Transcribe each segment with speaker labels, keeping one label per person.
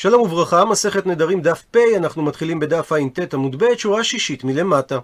Speaker 1: שלום וברכה, מסכת נדרים דף פ, אנחנו מתחילים בדף ע"ט עמוד ב', שורה שישית מלמטה.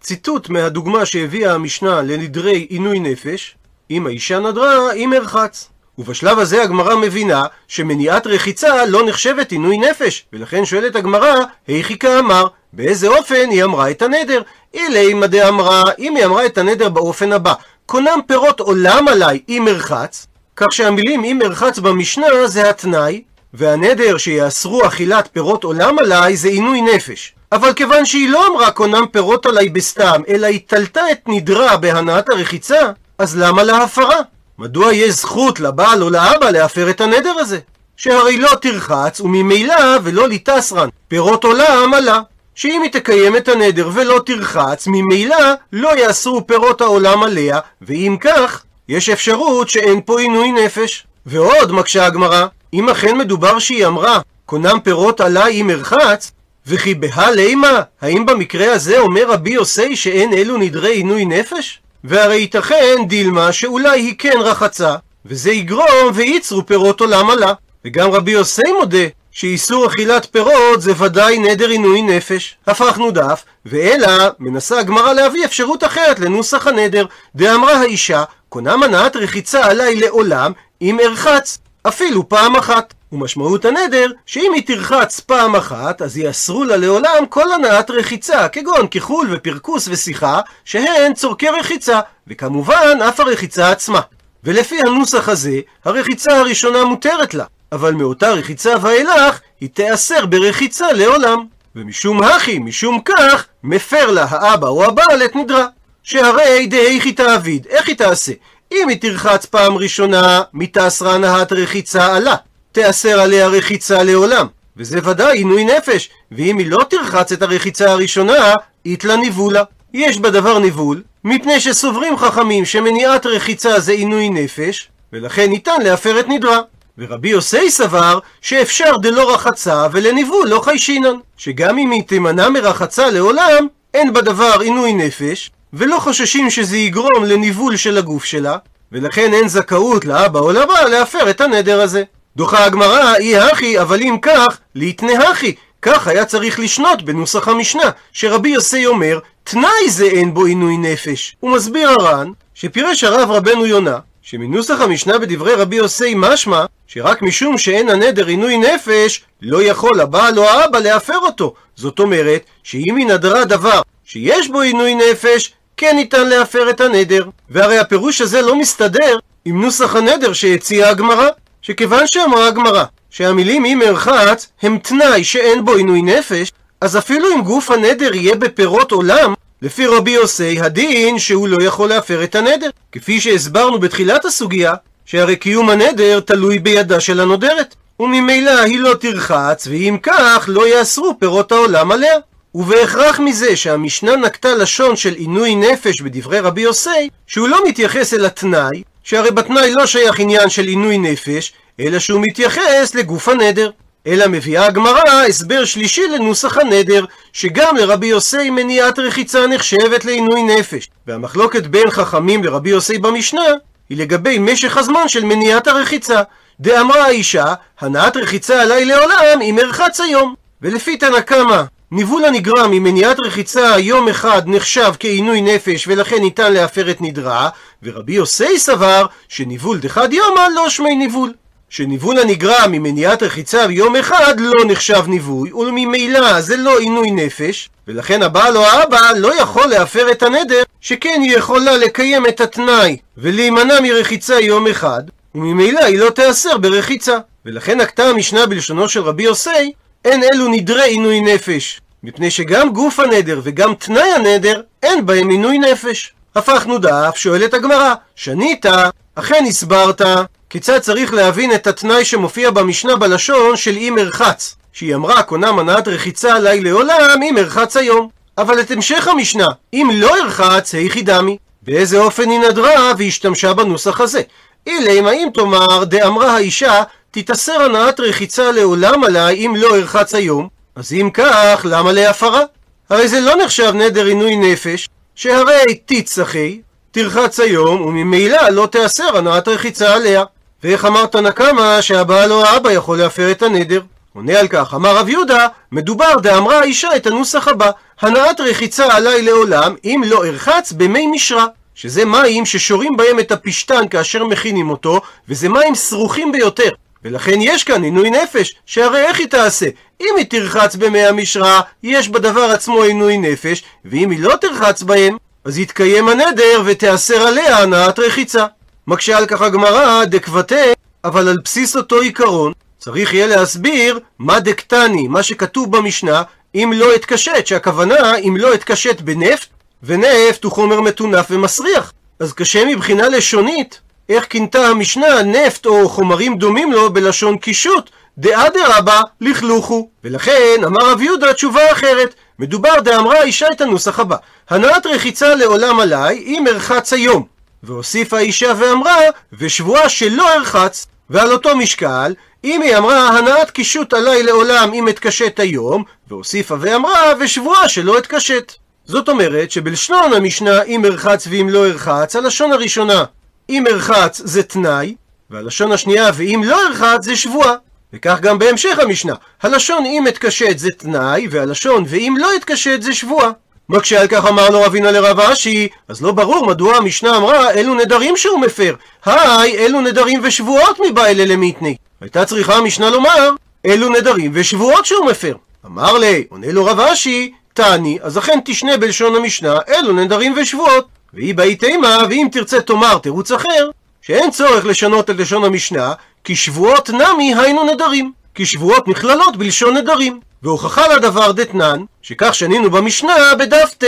Speaker 1: ציטוט מהדוגמה שהביאה המשנה לנדרי עינוי נפש, אם האישה נדרה, אם ארחץ. ובשלב הזה הגמרא מבינה שמניעת רחיצה לא נחשבת עינוי נפש, ולכן שואלת הגמרא, היכי כאמר, באיזה אופן היא אמרה את הנדר? אילי מה דאמרה, אם היא אמרה את הנדר באופן הבא, קונם פירות עולם עליי אם ארחץ, כך שהמילים אם ארחץ במשנה זה התנאי, והנדר שיאסרו אכילת פירות עולם עליי זה עינוי נפש. אבל כיוון שהיא לא אמרה קונם פירות עליי בסתם, אלא היא תלתה את נדרה בהנאת הרחיצה, אז למה להפרה? מדוע יש זכות לבעל או לאבא להפר את הנדר הזה? שהרי לא תרחץ, וממילא ולא ליטסרן, פירות עולם עלה. שאם היא תקיים את הנדר ולא תרחץ, ממילא לא יאסרו פירות העולם עליה, ואם כך, יש אפשרות שאין פה עינוי נפש. ועוד מקשה הגמרא, אם אכן מדובר שהיא אמרה, קונם פירות עלי אם ארחץ, וכי בהא לימה, האם במקרה הזה אומר רבי יוסי שאין אלו נדרי עינוי נפש? והרי ייתכן דילמה שאולי היא כן רחצה, וזה יגרום וייצרו פירות עולם עלה. וגם רבי יוסי מודה שאיסור אכילת פירות זה ודאי נדר עינוי נפש. הפכנו דף, ואלא מנסה הגמרא להביא אפשרות אחרת לנוסח הנדר. דאמרה האישה, קונה מנעת רחיצה עליי לעולם, אם ארחץ, אפילו פעם אחת. ומשמעות הנדר, שאם היא תרחץ פעם אחת, אז יאסרו לה לעולם כל הנעת רחיצה, כגון כחול ופרקוס ושיחה, שהן צורכי רחיצה, וכמובן אף הרחיצה עצמה. ולפי הנוסח הזה, הרחיצה הראשונה מותרת לה, אבל מאותה רחיצה ואילך, היא תיאסר ברחיצה לעולם. ומשום הכי, משום כך, מפר לה האבא או הבעל את נדרה. שהרי דהיכי תעביד, איך היא תעשה? אם היא תרחץ פעם ראשונה, מתאסרה נהת רחיצה עלה. תיאסר עליה רחיצה לעולם. וזה ודאי עינוי נפש, ואם היא לא תרחץ את הרחיצה הראשונה, איתלה ניבולה. יש בדבר ניבול, מפני שסוברים חכמים שמניעת רחיצה זה עינוי נפש, ולכן ניתן להפר את נדרה. ורבי יוסי סבר שאפשר דלא רחצה ולניבול לא חיישינן, שגם אם היא תימנע מרחצה לעולם, אין בדבר עינוי נפש, ולא חוששים שזה יגרום לניבול של הגוף שלה, ולכן אין זכאות לאבא או לבעל להפר את הנדר הזה. דוחה הגמרא, אי הכי, אבל אם כך, ליתנה הכי. כך היה צריך לשנות בנוסח המשנה, שרבי יוסי אומר, תנאי זה אין בו עינוי נפש. הוא מסביר הר"ן, שפירש הרב רבנו יונה, שמנוסח המשנה בדברי רבי יוסי משמע, שרק משום שאין הנדר עינוי נפש, לא יכול הבעל או האבא להפר אותו. זאת אומרת, שאם היא נדרה דבר שיש בו עינוי נפש, כן ניתן להפר את הנדר. והרי הפירוש הזה לא מסתדר עם נוסח הנדר שהציעה הגמרא. שכיוון שאמרה הגמרא שהמילים אם ארחץ הם תנאי שאין בו עינוי נפש, אז אפילו אם גוף הנדר יהיה בפירות עולם, לפי רבי יוסי הדין שהוא לא יכול להפר את הנדר. כפי שהסברנו בתחילת הסוגיה, שהרי קיום הנדר תלוי בידה של הנודרת. וממילא היא לא תרחץ, ואם כך לא יאסרו פירות העולם עליה. ובהכרח מזה שהמשנה נקטה לשון של עינוי נפש בדברי רבי יוסי, שהוא לא מתייחס אל התנאי, שהרי בתנאי לא שייך עניין של עינוי נפש, אלא שהוא מתייחס לגוף הנדר. אלא מביאה הגמרא הסבר שלישי לנוסח הנדר, שגם לרבי יוסי מניעת רחיצה נחשבת לעינוי נפש. והמחלוקת בין חכמים לרבי יוסי במשנה, היא לגבי משך הזמן של מניעת הרחיצה. דאמרה האישה, הנעת רחיצה עליי לעולם אם ארחץ היום. ולפי תנא קמא, ניבול הנגרם ממניעת רחיצה יום אחד נחשב כעינוי נפש ולכן ניתן להפר את נדרה, ורבי יוסי סבר שניבול דחד יומא לא שמי ניבול. שניבול הנגרם ממניעת רחיצה ביום אחד לא נחשב ניבוי, וממילא זה לא עינוי נפש, ולכן הבעל או האבא לא יכול להפר את הנדר, שכן היא יכולה לקיים את התנאי ולהימנע מרחיצה יום אחד, וממילא היא לא תיאסר ברחיצה. ולכן נקטה המשנה בלשונו של רבי יוסי, אין אלו נדרי עינוי נפש, מפני שגם גוף הנדר וגם תנאי הנדר, אין בהם עינוי נפש. הפכנו דף, שואלת הגמרא, שנית, אכן הסברת, כיצד צריך להבין את התנאי שמופיע במשנה בלשון של אם ארחץ, שהיא אמרה קונה מנעת רחיצה עליי לעולם אם ארחץ היום. אבל את המשך המשנה, אם לא ארחץ, היכי דמי. באיזה אופן היא נדרה והשתמשה בנוסח הזה. אם האם תאמר, דאמרה האישה, תתאסר הנעת רחיצה לעולם עליי אם לא ארחץ היום, אז אם כך, למה להפרה? הרי זה לא נחשב נדר עינוי נפש, שהרי תצחי, תרחץ היום, וממילא לא תיאסר הנעת רחיצה עליה. ואיך אמרת נקמה שהבעל או האבא יכול להפר את הנדר? עונה על כך, אמר רב יהודה, מדובר דאמרה האישה את הנוסח הבא, הנעת רחיצה עליי לעולם, אם לא ארחץ במי משרה. שזה מים ששורים בהם את הפשתן כאשר מכינים אותו, וזה מים סרוכים ביותר. ולכן יש כאן עינוי נפש, שהרי איך היא תעשה? אם היא תרחץ במי המשרה, יש בדבר עצמו עינוי נפש, ואם היא לא תרחץ בהם, אז יתקיים הנדר ותיאסר עליה הנעת רחיצה. מקשה על כך הגמרא, דקבתה, אבל על בסיס אותו עיקרון, צריך יהיה להסביר מה דקטני, מה שכתוב במשנה, אם לא אתקשט, שהכוונה אם לא אתקשט בנפט, ונפט הוא חומר מטונף ומסריח. אז קשה מבחינה לשונית, איך כינתה המשנה נפט או חומרים דומים לו בלשון קישוט, דאדרבה לכלוכו. ולכן אמר רב יהודה תשובה אחרת. מדובר דאמרה אישה את הנוסח הבא: הנעת רחיצה לעולם עליי אם ארחץ היום. והוסיפה האישה ואמרה, ושבועה שלא ארחץ. ועל אותו משקל, אם היא אמרה הנעת קישוט עליי לעולם אם אתקשט היום, והוסיפה ואמרה, ושבועה שלא אתקשט. זאת אומרת שבלשון המשנה אם ארחץ ואם לא ארחץ, הלשון הראשונה אם ארחץ זה תנאי, והלשון השנייה ואם לא ארחץ זה שבועה. וכך גם בהמשך המשנה, הלשון אם אתקשט זה תנאי, והלשון ואם לא אתקשט זה שבועה. מקשה על כך אמר לו רבינה לרב אשי, אז לא ברור מדוע המשנה אמרה אלו נדרים שהוא מפר. היי, אלו נדרים ושבועות מבעילה למיתני. הייתה צריכה המשנה לומר, אלו נדרים ושבועות שהוא מפר. אמר לי, עונה לו רב אשי, תעני, אז אכן תשנה בלשון המשנה, אלו נדרים ושבועות. והיא באי תימה, ואם תרצה תאמר תירוץ אחר, שאין צורך לשנות את לשון המשנה, כי שבועות נמי היינו נדרים. כי שבועות נכללות בלשון נדרים. והוכחה לדבר דתנן, שכך שנינו במשנה בדף ט.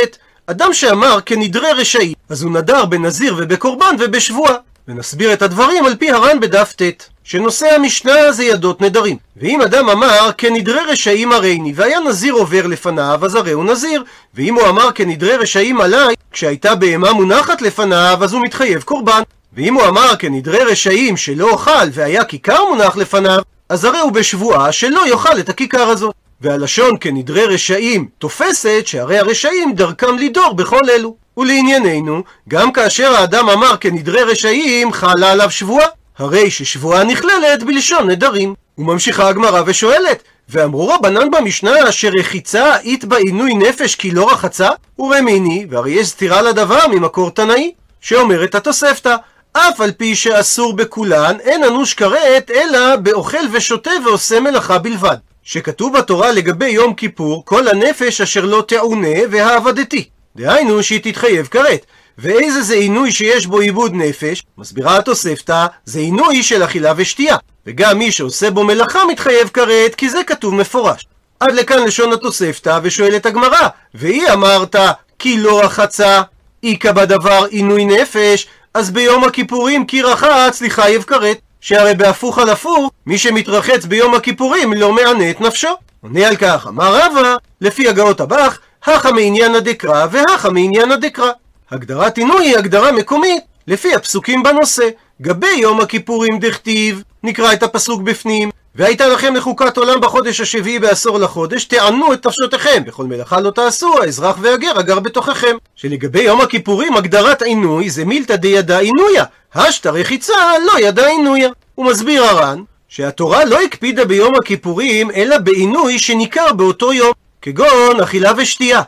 Speaker 1: אדם שאמר כנדרי רשעי, אז הוא נדר בנזיר ובקורבן ובשבועה. ונסביר את הדברים על פי הר"ן בדף ט. שנושא המשנה זה ידות נדרים. ואם אדם אמר כנדרי רשעים הריני, והיה נזיר עובר לפניו, אז הרי הוא נזיר. ואם הוא אמר כנדרי רשעים עליי, כשהייתה בהמה מונחת לפניו, אז הוא מתחייב קורבן. ואם הוא אמר כנדרי רשעים שלא אוכל והיה כיכר מונח לפניו, אז הרי הוא בשבועה שלא יאכל את הכיכר הזאת. והלשון כנדרי רשעים תופסת שהרי הרשעים דרכם לידור בכל אלו. ולענייננו, גם כאשר האדם אמר כנדרי רשעים, חלה עליו שבועה. הרי ששבועה נכללת בלשון נדרים. וממשיכה הגמרא ושואלת, ואמרו רבנן במשנה שרחיצה אית בה עינוי נפש כי לא רחצה? ורמיני, והרי יש סתירה לדבר ממקור תנאי, שאומרת התוספתא, אף על פי שאסור בכולן, אין אנוש כרת, אלא באוכל ושותה ועושה מלאכה בלבד. שכתוב בתורה לגבי יום כיפור, כל הנפש אשר לא תעונה והעבדתי. דהיינו שהיא תתחייב כרת. ואיזה זה עינוי שיש בו עיבוד נפש? מסבירה התוספתא, זה עינוי של אכילה ושתייה. וגם מי שעושה בו מלאכה מתחייב כרת, כי זה כתוב מפורש. עד לכאן לשון התוספתא, ושואלת הגמרא, והיא אמרת, כי לא רחצה, איכא בדבר עינוי נפש, אז ביום הכיפורים כי רחץ לחייב כרת. שהרי בהפוך על הפוך, מי שמתרחץ ביום הכיפורים לא מענה את נפשו. עונה על כך, אמר רבא, לפי הגאות הבך, הכא מעניינה דקרא והכא מעניינה דקרא. הגדרת עינוי היא הגדרה מקומית, לפי הפסוקים בנושא. גבי יום הכיפורים דכתיב, נקרא את הפסוק בפנים, והייתה לכם לחוקת עולם בחודש השביעי בעשור לחודש, תענו את נפשותיכם, וכל מלאכה לא תעשו, האזרח והגר הגר בתוככם. שלגבי יום הכיפורים הגדרת עינוי זה מילתא דידא עינויה, השתא רחיצה לא ידע עינויה. הוא מסביר הר"ן, שהתורה לא הקפידה ביום הכיפורים, אלא בעינוי שניכר באותו יום, כגון אכילה ושתייה.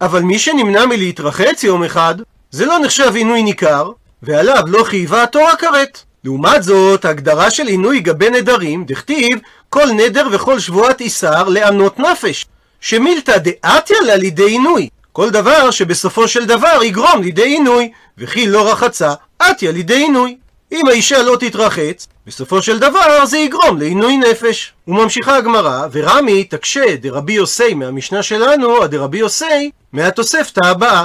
Speaker 1: אבל מי שנמנע מלהתרחץ יום אחד, זה לא נחשב עינוי ניכר, ועליו לא חייבה התורה כרת. לעומת זאת, הגדרה של עינוי גבי נדרים, דכתיב כל נדר וכל שבועת איסר לענות נפש, שמילתא דאתיה לה לידי עינוי, כל דבר שבסופו של דבר יגרום לידי עינוי, וכי לא רחצה, אתיה לידי עינוי. אם האישה לא תתרחץ, בסופו של דבר זה יגרום לעינוי נפש. וממשיכה הגמרא, ורמי תקשה דרבי יוסי מהמשנה שלנו, עד דרבי יוסי, מהתוספתא הבאה.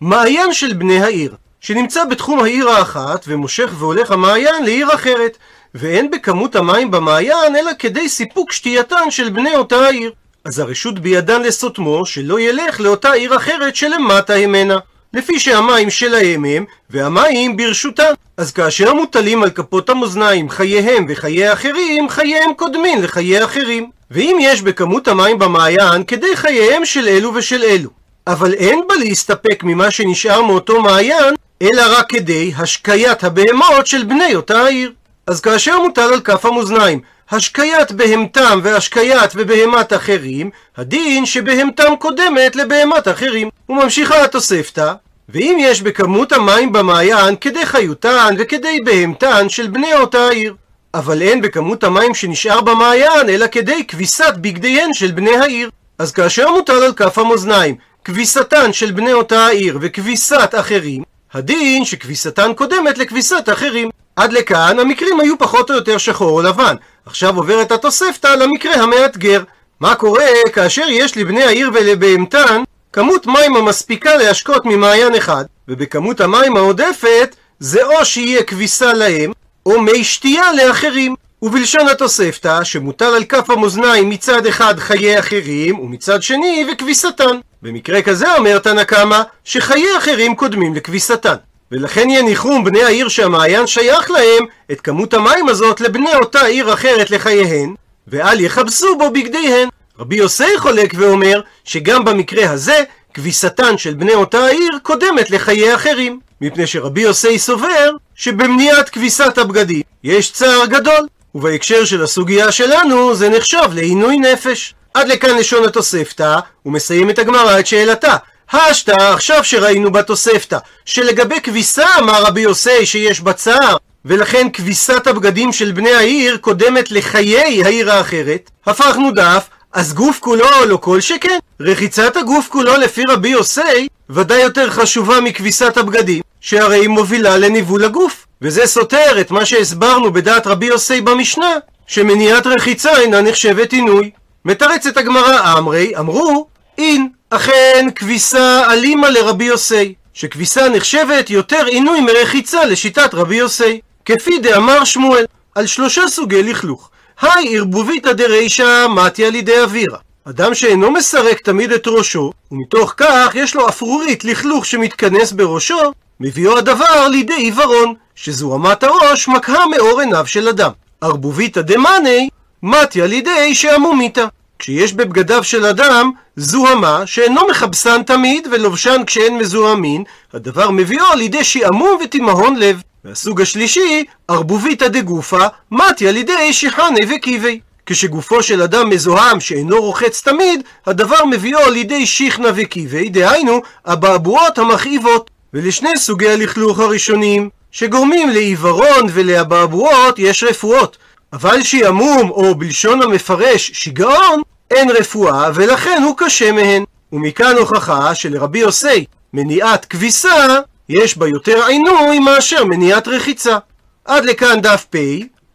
Speaker 1: מעיין של בני העיר, שנמצא בתחום העיר האחת, ומושך והולך המעיין לעיר אחרת, ואין בכמות המים במעיין, אלא כדי סיפוק שתייתן של בני אותה העיר. אז הרשות בידן לסותמו, שלא ילך לאותה עיר אחרת שלמטה ממנה. לפי שהמים שלהם הם, והמים ברשותם. אז כאשר מוטלים על כפות המאזניים חייהם וחיי אחרים, חייהם קודמים לחיי אחרים. ואם יש בכמות המים במעיין כדי חייהם של אלו ושל אלו, אבל אין בה להסתפק ממה שנשאר מאותו מעיין, אלא רק כדי השקיית הבהמות של בני אותה העיר. אז כאשר מוטל על כף המאזניים השקיית בהמתם והשקיית ובהמת אחרים, הדין שבהמתם קודמת לבהמת אחרים. וממשיכה התוספתא, ואם יש בכמות המים במעיין כדי חיותן וכדי בהמתן של בני אותה העיר. אבל אין בכמות המים שנשאר במעיין, אלא כדי כביסת בגדיהן של בני העיר. אז כאשר מוטל על כף המאזניים כביסתן של בני אותה העיר וכביסת אחרים, הדין שכביסתן קודמת לכביסת אחרים. עד לכאן המקרים היו פחות או יותר שחור או לבן. עכשיו עוברת התוספתא למקרה המאתגר. מה קורה כאשר יש לבני העיר ולבהמתן כמות מים המספיקה להשקות ממעיין אחד, ובכמות המים העודפת זה או שיהיה כביסה להם, או מי שתייה לאחרים. ובלשון התוספתא, שמוטל על כף המאזניים מצד אחד חיי אחרים, ומצד שני וכביסתן. במקרה כזה אומר תנא קמא, שחיי אחרים קודמים לכביסתן. ולכן יניחום בני העיר שהמעיין שייך להם את כמות המים הזאת לבני אותה עיר אחרת לחייהן, ואל יכבסו בו בגדיהן. רבי יוסי חולק ואומר שגם במקרה הזה כביסתן של בני אותה העיר קודמת לחיי אחרים. מפני שרבי יוסי סובר שבמניעת כביסת הבגדים יש צער גדול, ובהקשר של הסוגיה שלנו זה נחשב לעינוי נפש. עד לכאן לשון התוספתא, ומסיים את הגמרא את שאלתה. השתא, עכשיו שראינו בתוספתא, שלגבי כביסה אמר רבי יוסי שיש בה צער, ולכן כביסת הבגדים של בני העיר קודמת לחיי העיר האחרת, הפכנו דף, אז גוף כולו לא כל שכן. רחיצת הגוף כולו לפי רבי יוסי ודאי יותר חשובה מכביסת הבגדים, שהרי היא מובילה לניבול הגוף. וזה סותר את מה שהסברנו בדעת רבי יוסי במשנה, שמניעת רחיצה אינה נחשבת עינוי. מתרצת הגמרא אמרי, אמרו, אין, אכן כביסה אלימה לרבי יוסי, שכביסה נחשבת יותר עינוי מרחיצה לשיטת רבי יוסי. כפי דאמר שמואל, על שלושה סוגי לכלוך. היי ערבוביתא דרישא מתיה לידי אווירה. אדם שאינו מסרק תמיד את ראשו, ומתוך כך יש לו אפרורית לכלוך שמתכנס בראשו, מביאו הדבר לידי עיוורון, שזוהמת הראש מקהה מאור עיניו של אדם. ערבוביתא דמאני מתיה לידי שעמומיתא. כשיש בבגדיו של אדם זוהמה שאינו מכבסן תמיד ולובשן כשאין מזוהמין, הדבר מביאו לידי שעמום ותימהון לב. והסוג השלישי, ערבוביתא דגופא, מתי על ידי שיחני וקיבי. כשגופו של אדם מזוהם שאינו רוחץ תמיד, הדבר מביאו לידי שיחנה וקיבי, דהיינו, אבעבועות המכאיבות. ולשני סוגי הלכלוך הראשונים, שגורמים לעיוורון ולאבעבועות, יש רפואות. אבל שעמום, או בלשון המפרש, שיגעון, אין רפואה, ולכן הוא קשה מהן. ומכאן הוכחה שלרבי יוסי, מניעת כביסה, יש בה יותר עינוי מאשר מניעת רחיצה. עד לכאן דף פ,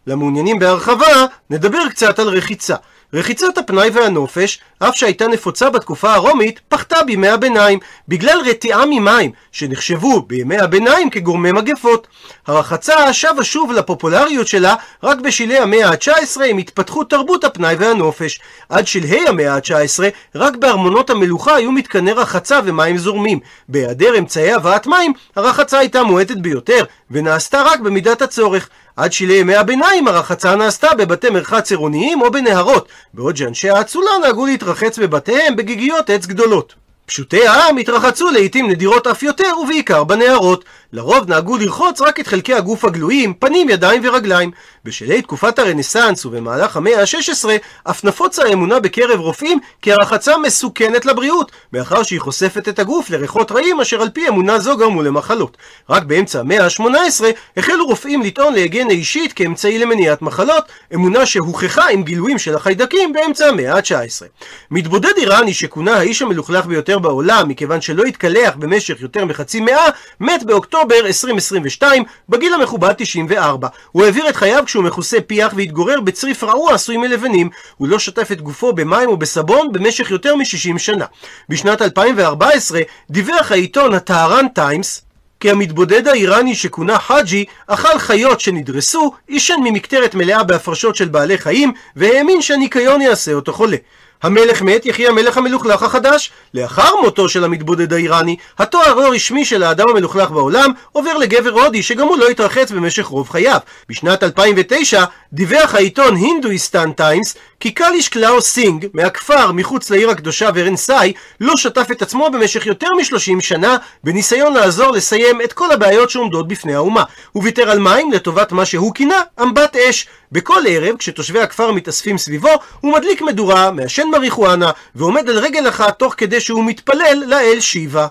Speaker 1: למעוניינים בהרחבה, נדבר קצת על רחיצה. רחיצת הפנאי והנופש, אף שהייתה נפוצה בתקופה הרומית, פחתה בימי הביניים, בגלל רתיעה ממים, שנחשבו בימי הביניים כגורמי מגפות. הרחצה שבה שוב לפופולריות שלה רק בשלהי המאה ה-19 עם התפתחות תרבות הפנאי והנופש. עד שלהי המאה ה-19, רק בארמונות המלוכה היו מתקני רחצה ומים זורמים. בהיעדר אמצעי הבאת מים, הרחצה הייתה מועטת ביותר, ונעשתה רק במידת הצורך. עד שלהי ימי הביניים הרחצה נעשתה בבתי מרחץ עירוניים או בנהרות, בעוד שאנשי האצולה נהגו להתרחץ בבתיהם בגיגיות עץ גדולות. פשוטי העם התרחצו לעיתים נדירות אף יותר ובעיקר בנהרות. לרוב נהגו לרחוץ רק את חלקי הגוף הגלויים, פנים, ידיים ורגליים. בשלהי תקופת הרנסאנס ובמהלך המאה ה-16 אף נפוצה האמונה בקרב רופאים כי הרחצה מסוכנת לבריאות, מאחר שהיא חושפת את הגוף לריחות רעים אשר על פי אמונה זו גרמו למחלות. רק באמצע המאה ה-18 החלו רופאים לטעון להגן אישית כאמצעי למניעת מחלות, אמונה שהוכחה עם גילויים של החיידקים באמצע המאה ה-19. מתבודד איראני שכונה האיש המלוכלך ביותר בעולם מכיוון שלא התקלח במשך יותר מחצי מאה, מת באוקטובר 2022 בגיל המכובד 94. הוא העביר את חייו כשהוא מכוסה פיח והתגורר בצריף רעוע עשוי מלבנים. הוא לא שטף את גופו במים ובסבון במשך יותר מ-60 שנה. בשנת 2014 דיווח העיתון הטהרן טיימס כי המתבודד האיראני שכונה חאג'י אכל חיות שנדרסו, עישן ממקטרת מלאה בהפרשות של בעלי חיים והאמין שהניקיון יעשה אותו חולה. המלך מת, יחי המלך המלוכלך החדש. לאחר מותו של המתבודד האיראני, התואר הרשמי של האדם המלוכלך בעולם עובר לגבר הודי שגם הוא לא התרחץ במשך רוב חייו. בשנת 2009 דיווח העיתון הינדוסטן טיימס כי קליש קלאו סינג מהכפר מחוץ לעיר הקדושה ורנאסי לא שטף את עצמו במשך יותר מ-30 שנה בניסיון לעזור לסיים את כל הבעיות שעומדות בפני האומה. הוא ויתר על מים לטובת מה שהוא כינה אמבט אש בכל ערב, כשתושבי הכפר מתאספים סביבו, הוא מדליק מדורה, מעשן מריחואנה, ועומד על רגל אחת תוך כדי שהוא מתפלל לאל שיבה.